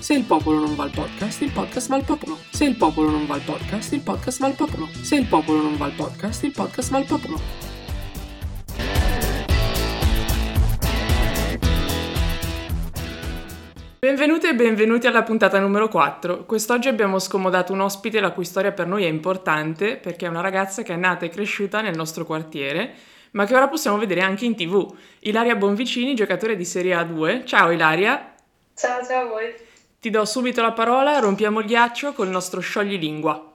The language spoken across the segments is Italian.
Se il popolo non va al podcast, il podcast va al popolo. Se il popolo non va al podcast, il podcast va al popolo. Se il popolo non va al podcast, il podcast va al popolo. Benvenute e benvenuti alla puntata numero 4. Quest'oggi abbiamo scomodato un ospite la cui storia per noi è importante perché è una ragazza che è nata e cresciuta nel nostro quartiere, ma che ora possiamo vedere anche in tv. Ilaria Bonvicini, giocatore di Serie A2. Ciao Ilaria. Ciao, ciao a voi. Ti do subito la parola, rompiamo il ghiaccio col nostro scioglilingua.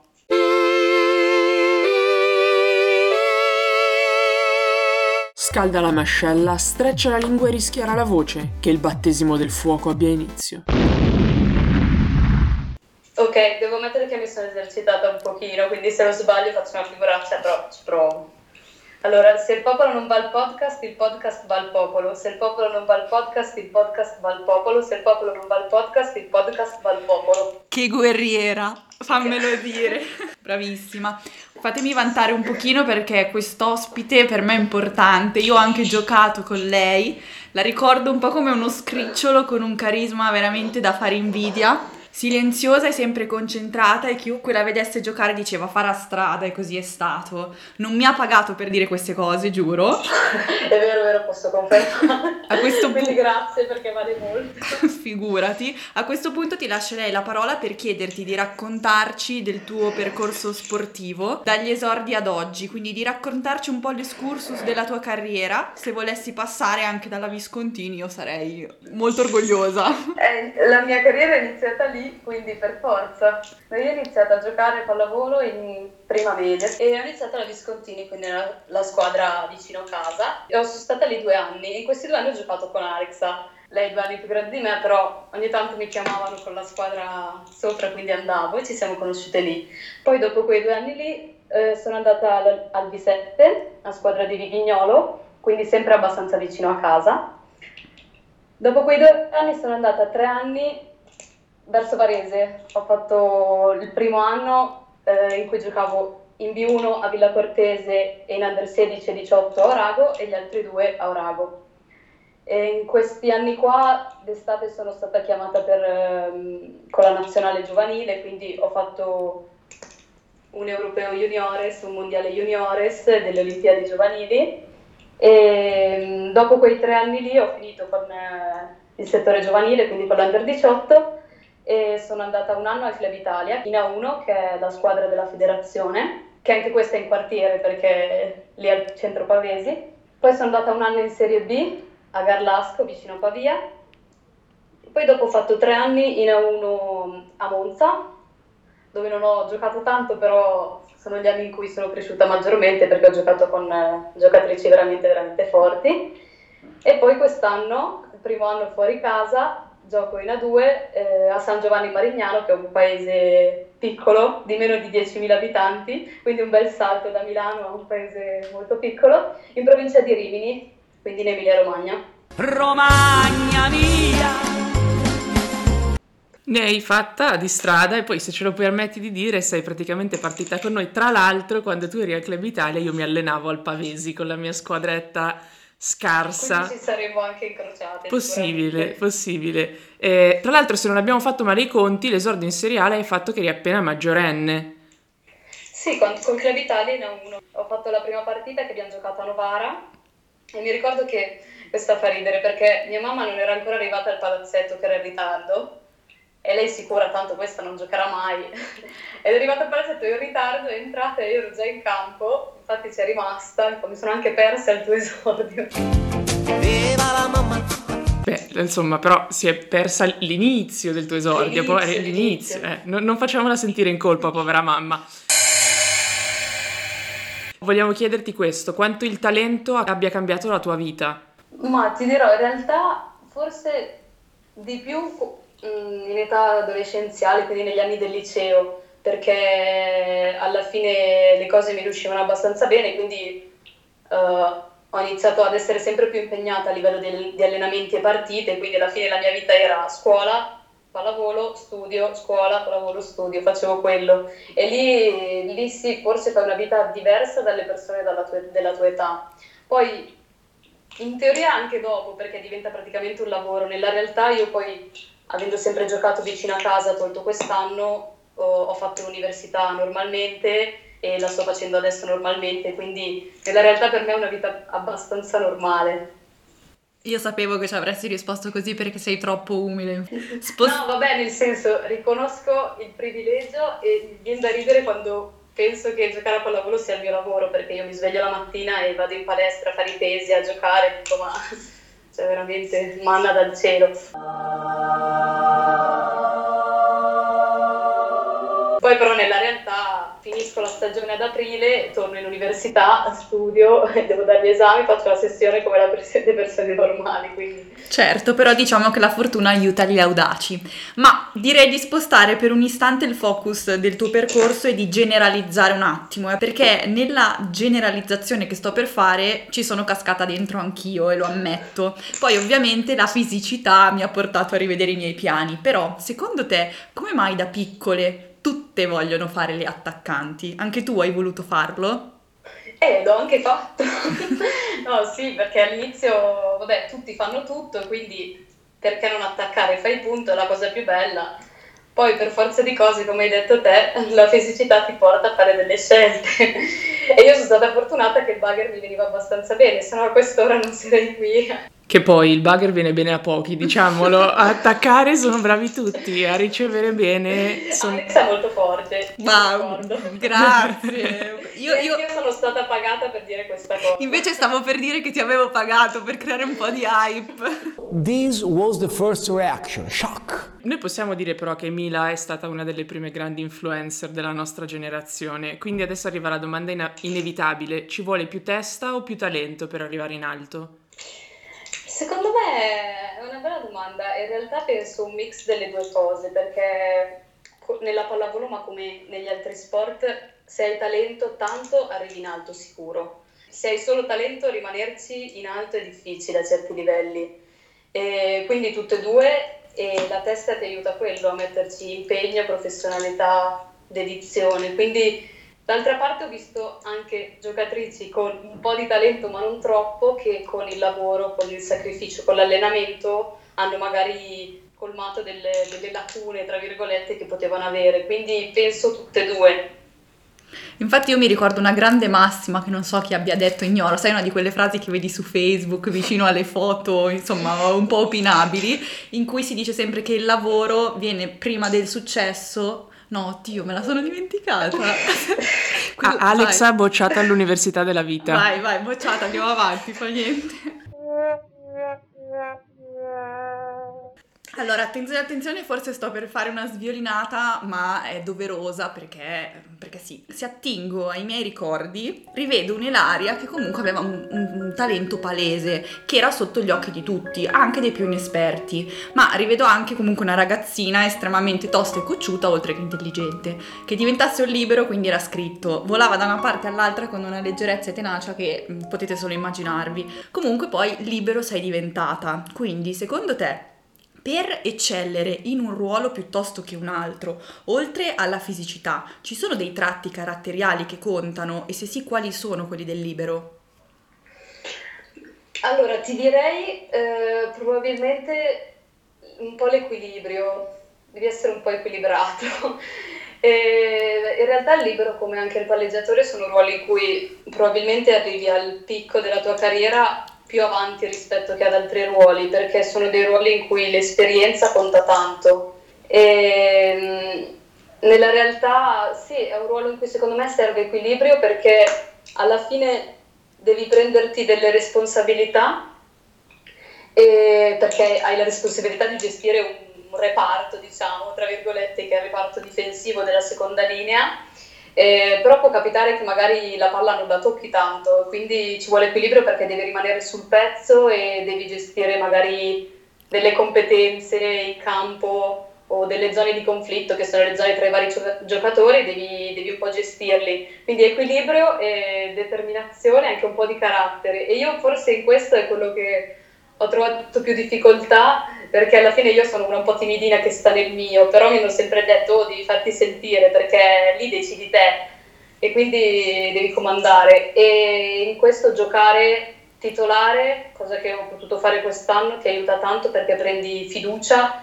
Scalda la mascella, streccia la lingua e rischiara la voce, che il battesimo del fuoco abbia inizio. Ok, devo ammettere che mi sono esercitata un pochino, quindi se lo sbaglio faccio una figuraccia, però ci provo. Allora, se il popolo non va al podcast, il podcast va al popolo. Se il popolo non va al podcast, il podcast va al popolo. Se il popolo non va al podcast, il podcast va al popolo. Che guerriera, fammelo dire. Bravissima. Fatemi vantare un pochino perché quest'ospite per me è importante. Io ho anche giocato con lei. La ricordo un po' come uno scricciolo con un carisma veramente da fare invidia silenziosa e sempre concentrata e chiunque la vedesse giocare diceva farà strada e così è stato. Non mi ha pagato per dire queste cose, giuro. è vero, è vero, posso confermare. A questo Quindi pu- grazie perché vale molto. Figurati. A questo punto ti lascerei la parola per chiederti di raccontarci del tuo percorso sportivo dagli esordi ad oggi, quindi di raccontarci un po' l'escursus della tua carriera. Se volessi passare anche dalla Viscontini io sarei molto orgogliosa. Eh, la mia carriera è iniziata lì quindi per forza. Ma io ho iniziato a giocare pallavolo in prima media e ho iniziato alla Viscontini, quindi la, la squadra vicino casa. E sono stata lì due anni e in questi due anni ho giocato con Alexa. Lei è due anni più grande di me, però ogni tanto mi chiamavano con la squadra sopra, quindi andavo e ci siamo conosciute lì. Poi dopo quei due anni lì eh, sono andata al, al B7, la squadra di Vighignolo, quindi sempre abbastanza vicino a casa. Dopo quei due anni sono andata tre anni verso Varese. Ho fatto il primo anno eh, in cui giocavo in B1 a Villa Cortese e in Under 16 e 18 a Orago e gli altri due a Orago. E in questi anni qua d'estate sono stata chiamata per, ehm, con la nazionale giovanile, quindi ho fatto un europeo juniores, un mondiale juniores, delle Olimpiadi giovanili e ehm, dopo quei tre anni lì ho finito con eh, il settore giovanile, quindi con l'Under 18 e sono andata un anno al Club Italia, in A1 che è la squadra della federazione, che anche questa è in quartiere perché lì al centro Pavesi. Poi sono andata un anno in Serie B a Garlasco, vicino a Pavia. Poi dopo ho fatto tre anni in A1 a Monza, dove non ho giocato tanto, però sono gli anni in cui sono cresciuta maggiormente perché ho giocato con eh, giocatrici veramente, veramente forti. E poi quest'anno, il primo anno fuori casa, gioco in A2 eh, a San Giovanni Marignano, che è un paese piccolo, di meno di 10.000 abitanti, quindi un bel salto da Milano a un paese molto piccolo, in provincia di Rimini, quindi in Emilia Romagna. Romagna mia! Ne hai fatta di strada e poi se ce lo permetti di dire sei praticamente partita con noi. Tra l'altro quando tu eri al Club Italia io mi allenavo al Pavesi con la mia squadretta scarsa. Quindi ci saremmo anche incrociate. Possibile, possibile. Eh, tra l'altro, se non abbiamo fatto male i conti, l'esordio in seriale è il fatto che eri appena maggiorenne. Sì, con, con Club Italia in A1 ho fatto la prima partita che abbiamo giocato a Novara e mi ricordo che questa fa ridere perché mia mamma non era ancora arrivata al palazzetto che era in ritardo e lei sicura tanto questa non giocherà mai. Ed è arrivata al palazzetto in ritardo, è entrata e io ero già in campo, infatti c'è rimasta, mi sono anche persa il tuo esordio. Beh, insomma, però si è persa l'inizio del tuo esordio, L'inizio, poi- l'inizio. l'inizio. eh, non, non facciamola sentire in colpa, povera mamma. Vogliamo chiederti questo, quanto il talento abbia cambiato la tua vita? Ma ti dirò, in realtà forse di più in età adolescenziale, quindi negli anni del liceo, perché alla fine le cose mi riuscivano abbastanza bene, quindi eh, ho iniziato ad essere sempre più impegnata a livello del- di allenamenti e partite, quindi alla fine la mia vita era scuola, pallavolo, studio, scuola, pallavolo, studio, facevo quello. E lì, lì sì, forse fai una vita diversa dalle persone tua- della tua età. Poi in teoria anche dopo, perché diventa praticamente un lavoro. Nella realtà io poi, avendo sempre giocato vicino a casa, tolto quest'anno, ho, ho fatto l'università normalmente e la sto facendo adesso normalmente, quindi nella realtà per me è una vita abbastanza normale. Io sapevo che ci avresti risposto così perché sei troppo umile. Spos- No, vabbè, nel senso, riconosco il privilegio e viene da ridere quando penso che giocare a pallavolo sia il mio lavoro, perché io mi sveglio la mattina e vado in palestra a fare i pesi, a giocare, dico, ma cioè veramente manna dal cielo. Poi però nella realtà finisco la stagione ad aprile, torno in università, studio, devo dare gli esami, faccio la sessione come la pers- le persone normali, quindi... Certo, però diciamo che la fortuna aiuta gli audaci. Ma direi di spostare per un istante il focus del tuo percorso e di generalizzare un attimo, eh, perché nella generalizzazione che sto per fare ci sono cascata dentro anch'io e lo ammetto. Poi ovviamente la fisicità mi ha portato a rivedere i miei piani, però secondo te come mai da piccole tutte vogliono fare le attaccanti? Anche tu hai voluto farlo? Eh, l'ho anche fatto. no, sì, perché all'inizio, vabbè, tutti fanno tutto, quindi perché non attaccare? Fai il punto, è la cosa più bella. Poi per forza di cose, come hai detto te, la fisicità ti porta a fare delle scelte. e io sono stata fortunata che il bugger mi veniva abbastanza bene, se no a quest'ora non sarei qui. Che poi il bugger viene bene a pochi, diciamolo. A attaccare sono bravi tutti, a ricevere bene sono... Alex è molto forte. Wow, d'accordo. grazie. Io, io io sono stata pagata per dire questa cosa. invece stavo per dire che ti avevo pagato per creare un po' di hype. This was the first reaction shock. Noi possiamo dire però che Mila è stata una delle prime grandi influencer della nostra generazione, quindi adesso arriva la domanda ina- inevitabile, ci vuole più testa o più talento per arrivare in alto? Secondo me è una bella domanda, in realtà penso un mix delle due cose, perché nella pallavolo, ma come negli altri sport, se hai talento tanto arrivi in alto sicuro. Se hai solo talento rimanerci in alto è difficile a certi livelli. E quindi tutte e due e la testa ti aiuta a quello, a metterci impegno, professionalità, dedizione. Quindi D'altra parte ho visto anche giocatrici con un po' di talento ma non troppo che con il lavoro, con il sacrificio, con l'allenamento hanno magari colmato delle, delle lacune, tra virgolette, che potevano avere. Quindi penso tutte e due. Infatti io mi ricordo una grande massima che non so chi abbia detto, ignoro, sai una di quelle frasi che vedi su Facebook vicino alle foto, insomma, un po' opinabili, in cui si dice sempre che il lavoro viene prima del successo. No, Dio, me la sono dimenticata. Quindi- Ah, Alexa vai. bocciata all'università della vita. Vai, vai, bocciata, andiamo avanti, fa niente. Allora, attenzione, attenzione, forse sto per fare una sviolinata, ma è doverosa perché, perché sì, se attingo ai miei ricordi, rivedo un'Elaria che comunque aveva un, un- un talento palese, che era sotto gli occhi di tutti, anche dei più inesperti, ma rivedo anche comunque una ragazzina estremamente tosta e cocciuta, oltre che intelligente, che diventasse un libero, quindi era scritto, volava da una parte all'altra con una leggerezza e tenacia che potete solo immaginarvi. Comunque poi libero sei diventata, quindi secondo te per eccellere in un ruolo piuttosto che un altro, oltre alla fisicità, ci sono dei tratti caratteriali che contano e se sì quali sono quelli del libero? Allora, ti direi eh, probabilmente un po' l'equilibrio, devi essere un po' equilibrato. E in realtà il libero, come anche il palleggiatore, sono ruoli in cui probabilmente arrivi al picco della tua carriera più avanti rispetto che ad altri ruoli, perché sono dei ruoli in cui l'esperienza conta tanto. E, mh, nella realtà sì, è un ruolo in cui secondo me serve equilibrio perché alla fine devi prenderti delle responsabilità perché hai la responsabilità di gestire un reparto, diciamo, tra virgolette, che è il reparto difensivo della seconda linea eh, però può capitare che magari la palla non la tocchi tanto, quindi ci vuole equilibrio perché devi rimanere sul pezzo e devi gestire magari delle competenze in campo o delle zone di conflitto che sono le zone tra i vari giocatori, devi, devi un po' gestirli. Quindi equilibrio e determinazione anche un po' di carattere. E io forse in questo è quello che ho trovato più difficoltà perché alla fine io sono una un po' timidina che sta nel mio, però mi hanno sempre detto oh, devi farti sentire perché lì decidi te. E quindi devi comandare. E in questo giocare titolare, cosa che ho potuto fare quest'anno, ti aiuta tanto perché prendi fiducia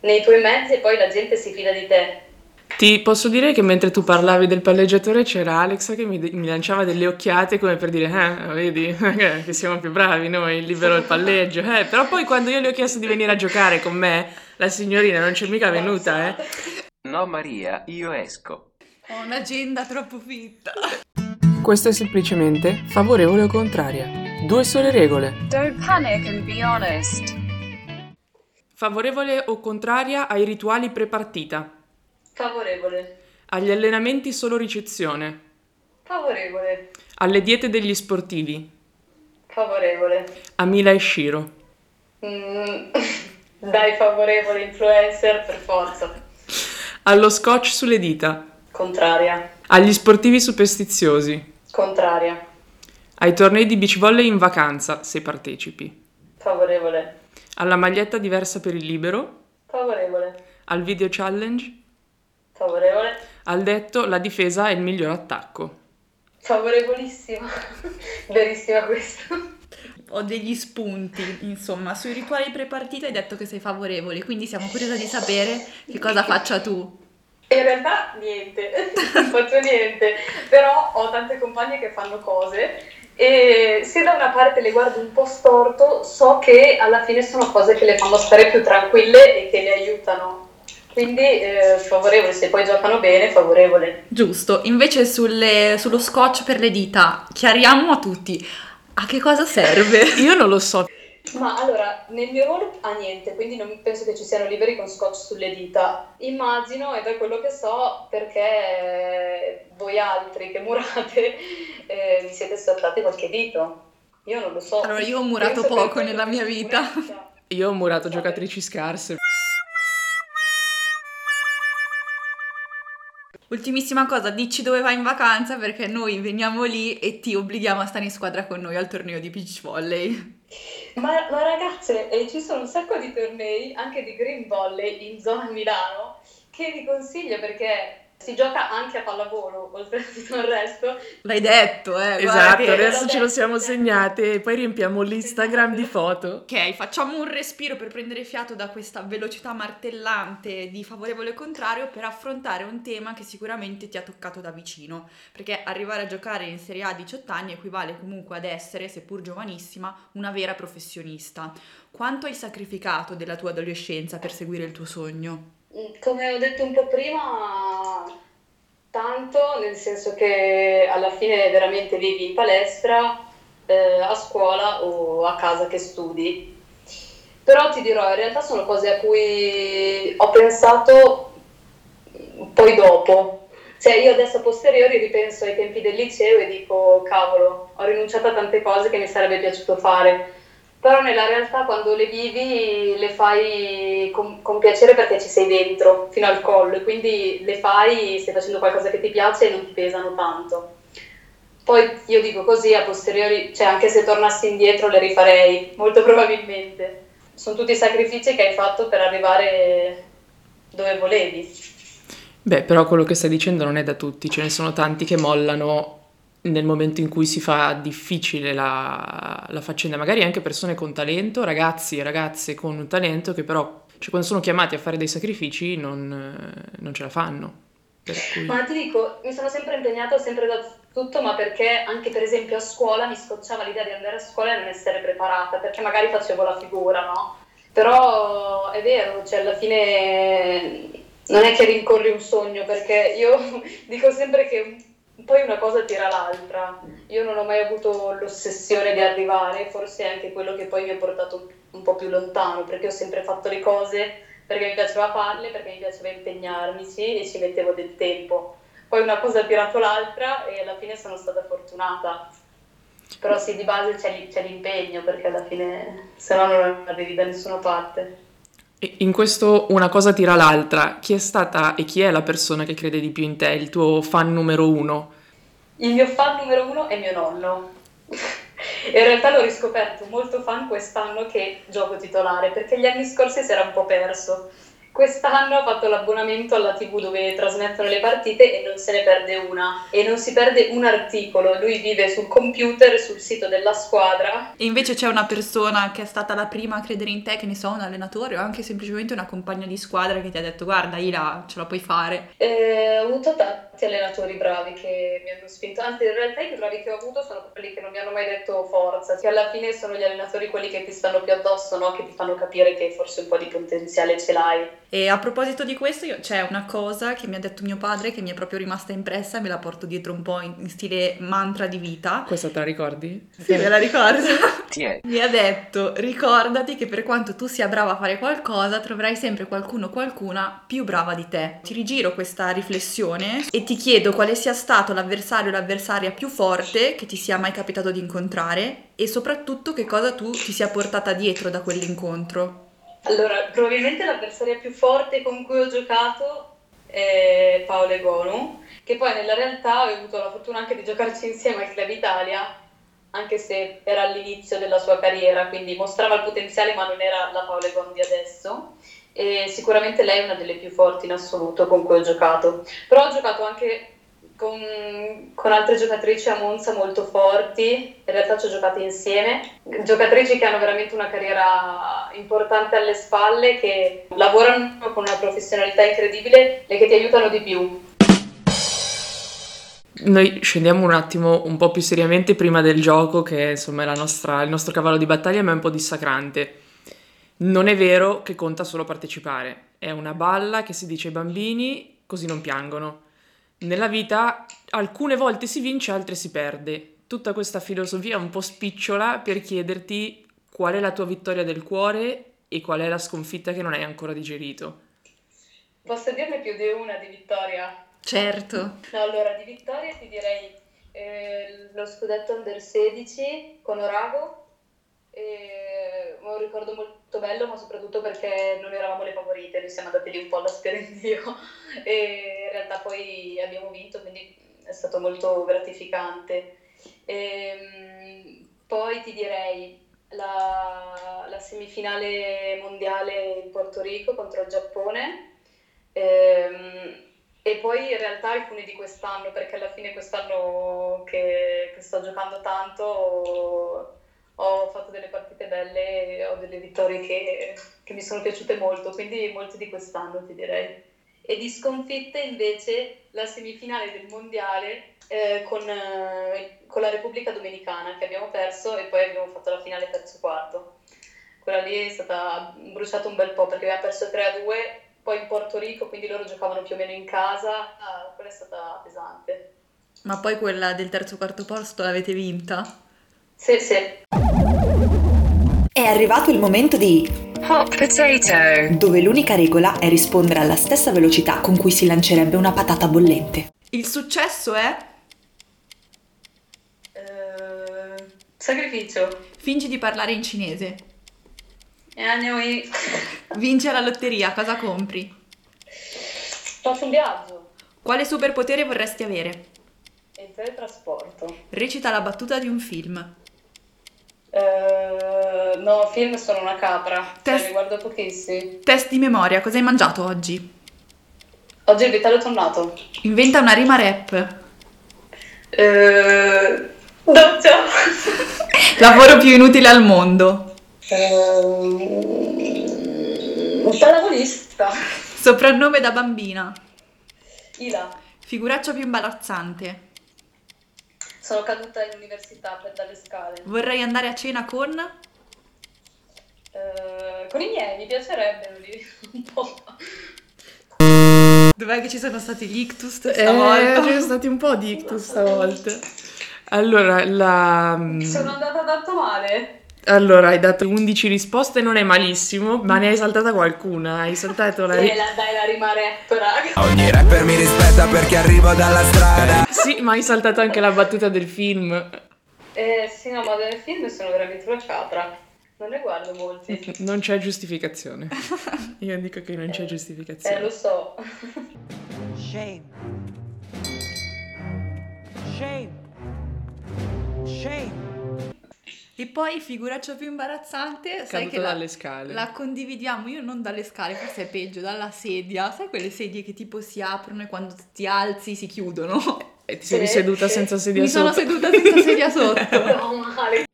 nei tuoi mezzi e poi la gente si fida di te ti posso dire che mentre tu parlavi del palleggiatore c'era Alexa che mi, mi lanciava delle occhiate come per dire, eh, vedi, che siamo più bravi noi, il libero il palleggio. Eh, però poi quando io le ho chiesto di venire a giocare con me, la signorina non c'è mica venuta, eh. No Maria, io esco. Ho un'agenda troppo fitta. Questo è semplicemente favorevole o contraria. Due sole regole. Don't panic and be honest. Favorevole o contraria ai rituali prepartita. Favorevole. Agli allenamenti solo ricezione. Favorevole. Alle diete degli sportivi. Favorevole. A Mila e Shiro. Mm, dai favorevole influencer per forza. Allo scotch sulle dita. Contraria. Agli sportivi superstiziosi. Contraria. Ai tornei di beach volley in vacanza, se partecipi. Favorevole. Alla maglietta diversa per il libero. Favorevole. Al video challenge. Favorevole. Al detto la difesa è il miglior attacco. Favorevolissima. Verissima questa. Ho degli spunti, insomma, sui rituali prepartita hai detto che sei favorevole, quindi siamo curiosi di sapere che cosa faccia tu. In realtà niente, non faccio niente, però ho tante compagne che fanno cose e se da una parte le guardo un po' storto, so che alla fine sono cose che le fanno stare più tranquille e che le aiutano quindi eh, favorevole, se poi giocano bene, favorevole. Giusto, invece sulle, sullo scotch per le dita, chiariamo a tutti, a che cosa serve? Io non lo so. Ma allora, nel mio ruolo a niente, quindi non penso che ci siano liberi con scotch sulle dita. Immagino, ed è quello che so, perché voi altri che murate eh, vi siete saltati qualche dito. Io non lo so. Allora, io ho murato penso poco nella mia vita. Io ho murato giocatrici scarse. Ultimissima cosa, dici dove vai in vacanza perché noi veniamo lì e ti obblighiamo a stare in squadra con noi al torneo di beach volley. Ma, ma ragazze, eh, ci sono un sacco di tornei, anche di green volley in zona Milano, che vi consiglio perché si gioca anche a pallavolo, oltre a tutto il resto. L'hai detto, eh. Esatto, adesso ce lo siamo segnate e poi riempiamo l'Instagram di foto. Ok, facciamo un respiro per prendere fiato da questa velocità martellante di favorevole contrario per affrontare un tema che sicuramente ti ha toccato da vicino, perché arrivare a giocare in Serie A a 18 anni equivale comunque ad essere, seppur giovanissima, una vera professionista. Quanto hai sacrificato della tua adolescenza per seguire il tuo sogno? Come ho detto un po' prima, tanto, nel senso che alla fine veramente vivi in palestra, eh, a scuola o a casa che studi. Però ti dirò, in realtà sono cose a cui ho pensato poi dopo. Cioè io adesso a posteriori ripenso ai tempi del liceo e dico, cavolo, ho rinunciato a tante cose che mi sarebbe piaciuto fare però nella realtà quando le vivi le fai con, con, piacere perché ci sei dentro fino al collo e quindi le fai, stai facendo qualcosa che ti piace e non ti pesano tanto. Poi io dico così a posteriori, cioè anche se tornassi indietro le rifarei, molto probabilmente. Sono tutti i sacrifici che hai fatto per arrivare dove volevi. Beh, però quello che stai dicendo non è da tutti, ce ne sono tanti che mollano nel momento in cui si fa difficile la, la, faccenda, magari anche persone con talento, ragazzi e ragazze con un talento che però, cioè, quando sono chiamati a fare dei sacrifici non, non ce la fanno. Cui... Ma ti dico, mi sono sempre impegnata, sempre da tutto, ma perché anche per esempio a scuola mi scocciava l'idea di andare a scuola e non essere preparata, perché magari facevo la figura, no? Però è vero, cioè alla fine non è che rincorri un sogno, perché io dico sempre che poi una cosa tira l'altra. Io non ho mai avuto l'ossessione di arrivare, forse è anche quello che poi mi ha portato un po' più lontano, perché ho sempre fatto le cose perché mi piaceva farle, perché mi piaceva impegnarmici e ci mettevo del tempo. Poi una cosa ha tirato l'altra e alla fine sono stata fortunata. Però sì, di base c'è, l'impegno, perché alla fine se no non arrivi da nessuna parte. In questo una cosa tira l'altra. Chi è stata e chi è la persona che crede di più in te, il tuo fan numero uno? Il mio fan numero uno è mio nonno. In realtà l'ho riscoperto molto fan quest'anno che gioco titolare, perché gli anni scorsi si era un po' perso. Quest'anno ha fatto l'abbonamento alla TV dove trasmettono le partite e non se ne perde una. E non si perde un articolo. Lui vive sul computer, sul sito della squadra. E invece c'è una persona che è stata la prima a credere in te, che ne so, un allenatore o anche semplicemente una compagna di squadra che ti ha detto guarda Ila, ce la puoi fare. Eh, ho avuto tanti allenatori bravi che mi hanno spinto. Anzi, in realtà i bravi che ho avuto sono quelli che non mi hanno mai detto forza. Che alla fine sono gli allenatori quelli che ti stanno più addosso, no? Che ti fanno capire che forse un po' di potenziale ce l'hai. E a proposito di questo, io- c'è una cosa che mi ha detto mio padre che mi è proprio rimasta impressa e me la porto dietro un po' in, in stile mantra di vita. Questa te la ricordi? Sì, me la ricordo. Mi ha detto, ricordati che per quanto tu sia brava a fare qualcosa, troverai sempre qualcuno o qualcuna più brava di te. Ti rigiro questa riflessione e ti chiedo quale sia stato l'avversario o l'avversaria più forte che ti sia mai capitato di incontrare e soprattutto che cosa tu ti sia portata dietro da quell'incontro. Allora, probabilmente l'avversaria più forte con cui ho giocato è Paolo Egonu, che poi nella realtà ho avuto la fortuna anche di giocarci insieme al Club Italia, anche se era all'inizio della sua carriera, quindi mostrava il potenziale ma non era la Paolo Egonu di adesso. E sicuramente lei è una delle più forti in assoluto con cui ho giocato. Però ho giocato anche con, con altre giocatrici a Monza molto forti, in realtà ci ho giocate insieme, giocatrici che hanno veramente una carriera importante alle spalle, che lavorano con una professionalità incredibile e che ti aiutano di più. Noi scendiamo un attimo un po' più seriamente prima del gioco, che insomma è nostra- il nostro cavallo di battaglia, ma è un po' dissacrante. Non è vero che conta solo partecipare, è una balla che si dice ai bambini così non piangono. Nella vita alcune volte si vince, altre si perde. Tutta questa filosofia un po' spicciola per chiederti qual è la tua vittoria del cuore e qual è la sconfitta che non hai ancora digerito. Posso dirne più di una di vittoria? Certo. No, allora di vittoria ti direi eh, lo scudetto under 16 con Orago, e un ricordo molto bello, ma soprattutto perché non eravamo le favorite, noi siamo andate lì un po' alla spera in Dio e in realtà poi abbiamo vinto, quindi è stato molto gratificante. Ehm, poi ti direi la, la semifinale mondiale in Porto Rico contro il Giappone. Ehm, e poi in realtà alcuni di quest'anno, perché alla fine quest'anno che, che sto giocando tanto ho, fatto delle partite belle ho delle vittorie che, che mi sono piaciute molto, quindi molte di quest'anno ti direi. E di sconfitte invece la semifinale del mondiale eh, con, eh, con la Repubblica Dominicana che abbiamo perso e poi abbiamo fatto la finale terzo quarto. Quella lì è stata bruciata un bel po' perché abbiamo perso 3 a 2 poi in Porto Rico, quindi loro giocavano più o meno in casa, ah, quella è stata pesante. Ma poi quella del terzo quarto posto l'avete vinta? Sì, sì. È arrivato il momento di Hot potato. dove l'unica regola è rispondere alla stessa velocità con cui si lancerebbe una patata bollente. Il successo è Eh, sacrificio. fingi di parlare in cinese. E andiamo in... Vinci alla lotteria, cosa compri? Faccio un viaggio. Quale superpotere vorresti avere? Il teletrasporto. Recita la battuta di un film. Eh, no, film sono una capra. Cioè, Test- ne guardo pochissimi. Test di memoria, cosa hai mangiato oggi? Oggi il vitello tonnato. Inventa una rima rap. Eh, doccia. Lavoro più inutile al mondo. Eh, pallavolista. Soprannome da bambina. Ila. Figuraccia più imbarazzante. Sono caduta in università per dalle scale. Vorrei andare a cena con... Eh, con i miei mi piacerebbe un po'. Dov'è che ci sono stati gli ictus Eh, stavolta? ci sono stati un po' di ictus stavolta. Allora, la... Sono andata tanto male. Allora, hai dato 11 risposte, non è malissimo, ma ne hai saltata qualcuna. Hai saltato la... Eh, la, dai la rima rap, raga. Ogni rapper mi rispetta perché arrivo dalla strada. Sì, ma hai saltato anche la battuta del film. Eh, sì, no, ma nel film sono veramente una capra. Non ne guardo molti. Non c'è giustificazione. Io dico che non c'è Eh, giustificazione. lo so. Shame. Shame. Shame. E poi, figuraccia più imbarazzante, sai Caduto che la, dalle scale. la condividiamo, io non dalle scale, forse è peggio, dalla sedia. Sai quelle sedie che tipo si aprono e quando ti alzi si chiudono? E ti sei seduta senza sedia Mi sono sotto. seduta senza sedia sotto. No, male.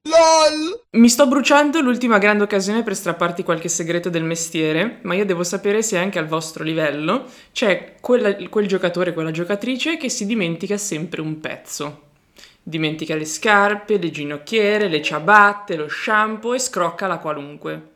Mi sto bruciando l'ultima grande occasione per strapparti qualche segreto del mestiere, ma io devo sapere se anche al vostro livello c'è quella- quel giocatore, quella giocatrice che si dimentica sempre un pezzo. Dimentica le scarpe, le ginocchiere, le ciabatte, lo shampoo e scrocca la qualunque.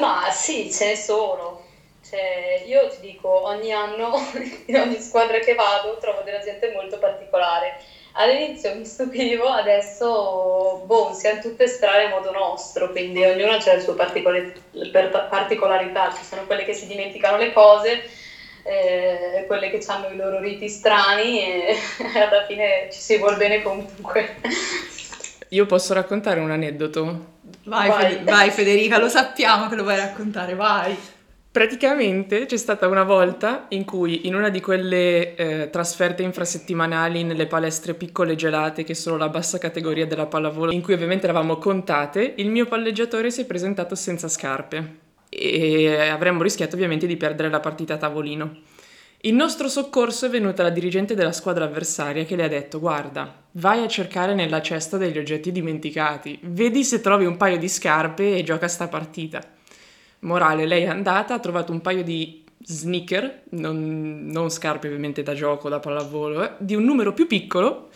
Ma sì, ce ne sono. Cioè, io ti dico, ogni anno, in ogni squadra che vado, trovo della gente molto particolare. All'inizio mi stupivo, adesso, boh, siamo tutte strane a modo nostro, quindi ognuno ha le sue particolarità. Ci sono quelle che si dimenticano le cose, eh, quelle che hanno i loro riti strani e alla fine ci si vuol bene comunque. Io posso raccontare un aneddoto? Vai, Vai. Fede- vai, Federica, lo sappiamo che lo vuoi raccontare, vai. Praticamente c'è stata una volta in cui in una di quelle eh, trasferte infrasettimanali nelle palestre piccole gelate che sono la bassa categoria della pallavolo, in cui ovviamente eravamo contate, il mio palleggiatore si è presentato senza scarpe e avremmo rischiato ovviamente di perdere la partita a tavolino. In nostro soccorso è venuta la dirigente della squadra avversaria che le ha detto guarda, vai a cercare nella cesta degli oggetti dimenticati, vedi se trovi un paio di scarpe e gioca sta partita. Morale, lei è andata, ha trovato un paio di sneaker, non, non scarpe ovviamente da gioco, da pallavolo, eh, di un numero più piccolo,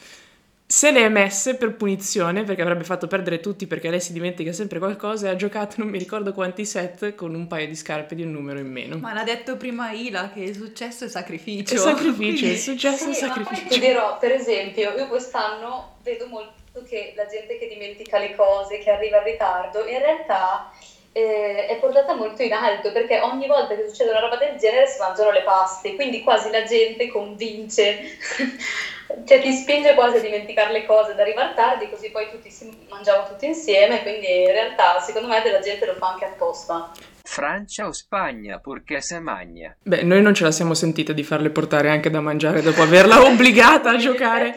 se le è messe per punizione, perché avrebbe fatto perdere tutti perché lei si dimentica sempre qualcosa e ha giocato non mi ricordo quanti set con un paio di scarpe di un numero in meno. Ma l'ha detto prima Ila che il successo è sacrificio. È sacrificio, Quindi- successo è Sì, ma poi ti sacrificio. dirò, per esempio, io quest'anno vedo molto che la gente che dimentica le cose, che arriva in ritardo, in realtà eh, è portata molto in alto perché ogni volta che succede una roba del genere si mangiano le paste, quindi quasi la gente convince, cioè ti spinge quasi a dimenticare le cose, ad arrivare tardi, così poi tutti si mangiamo tutti insieme, quindi in realtà secondo me della gente lo fa anche apposta. Francia o Spagna, purché se magna. Beh, noi non ce la siamo sentita di farle portare anche da mangiare dopo averla obbligata a giocare.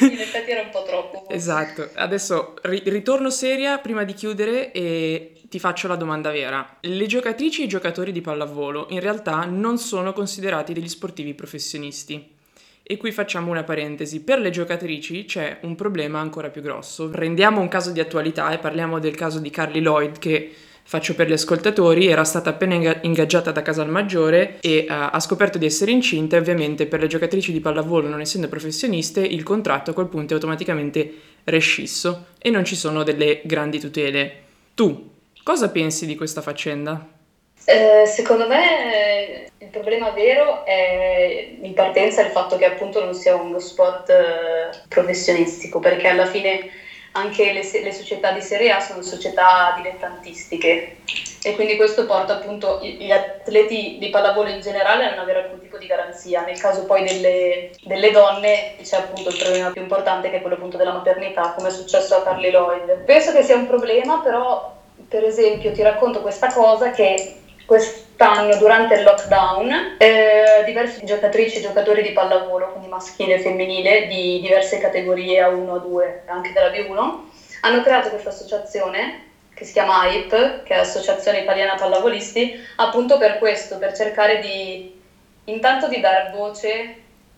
In effetti era un po' troppo. Esatto, adesso ri- ritorno seria prima di chiudere e ti faccio la domanda vera. Le giocatrici e i giocatori di pallavolo in realtà non sono considerati degli sportivi professionisti. E qui facciamo una parentesi. Per le giocatrici c'è un problema ancora più grosso. Prendiamo un caso di attualità e parliamo del caso di Carly Lloyd che faccio per gli ascoltatori, era stata appena inga- ingaggiata da Casalmaggiore e eh, ha scoperto di essere incinta e ovviamente per le giocatrici di pallavolo non essendo professioniste il contratto a quel punto è automaticamente rescisso e non ci sono delle grandi tutele. Tu cosa pensi di questa faccenda? Eh, secondo me eh, il problema vero è in partenza il fatto che appunto non sia uno sport eh, professionistico, perché alla fine anche le, le società di Serie A sono società dilettantistiche e quindi questo porta appunto gli atleti di pallavolo in generale a non avere alcun tipo di garanzia. Nel caso poi delle, delle donne c'è appunto il problema più importante che è quello appunto della maternità, come è successo a Carly Lloyd. Penso che sia un problema, però per esempio ti racconto questa cosa che quest'anno durante il lockdown eh, diverse giocatrici e giocatori di pallavolo, quindi maschile e femminile, di diverse categorie A1, A2 anche della B1, hanno creato questa associazione che si chiama AIP, che è Associazione Italiana Pallavolisti, appunto per questo, per cercare di intanto di dar voce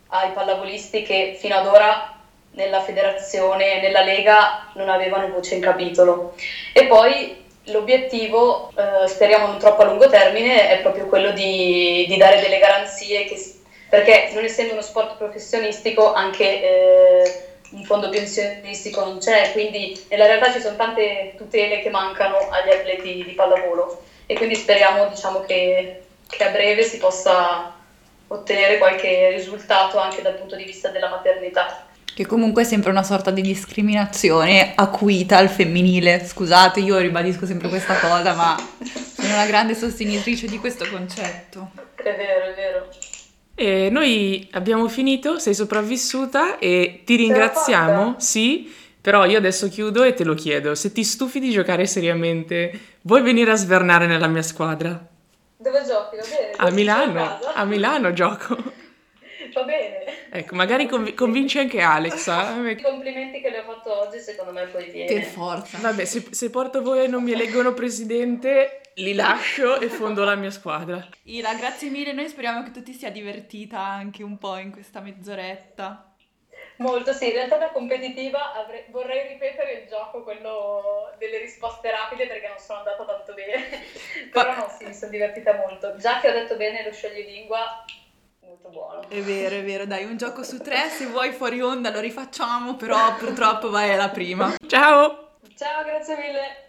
ai pallavolisti che fino ad ora nella federazione, nella lega non avevano voce in capitolo. E poi l'obiettivo, eh, speriamo non troppo a lungo termine, è proprio quello di, di dare delle garanzie, che perché non essendo uno sport professionistico anche eh, un fondo pensionistico non c'è, quindi nella realtà ci sono tante tutele che mancano agli atleti di pallavolo e quindi speriamo diciamo, che, che a breve si possa ottenere qualche risultato anche dal punto di vista della maternità. Che comunque è sempre una sorta di discriminazione acuita al femminile. Scusate, io ribadisco sempre questa cosa, ma sono una grande sostenitrice di questo concetto. È vero, è vero. E noi abbiamo finito, sei sopravvissuta e ti ringraziamo, sì, però io adesso chiudo e te lo chiedo, se ti stufi di giocare seriamente, vuoi venire a svernare nella mia squadra? Dove giochi? Va bene? A Milano, a Milano gioco. Va bene. Ecco, magari conv- convinci anche Alexa. I complimenti che le ho fatto oggi secondo me poi viene. Che forza. Vabbè, se, se porto voi e non mi eleggono presidente, li lascio e fondo la mia squadra. Ila, grazie mille, noi speriamo che tu ti sia divertita anche un po' in questa mezz'oretta. Molto, sì, in realtà da competitiva avrei- vorrei ripetere il gioco, quello delle risposte rapide perché non sono andata tanto bene, però no, sì, mi sono divertita molto. Già che ho detto bene lo scioglilingua, molto buono. È vero, è vero, dai, un gioco su tre, se vuoi fuori onda lo rifacciamo, però purtroppo vai alla prima. Ciao! Ciao, grazie mille.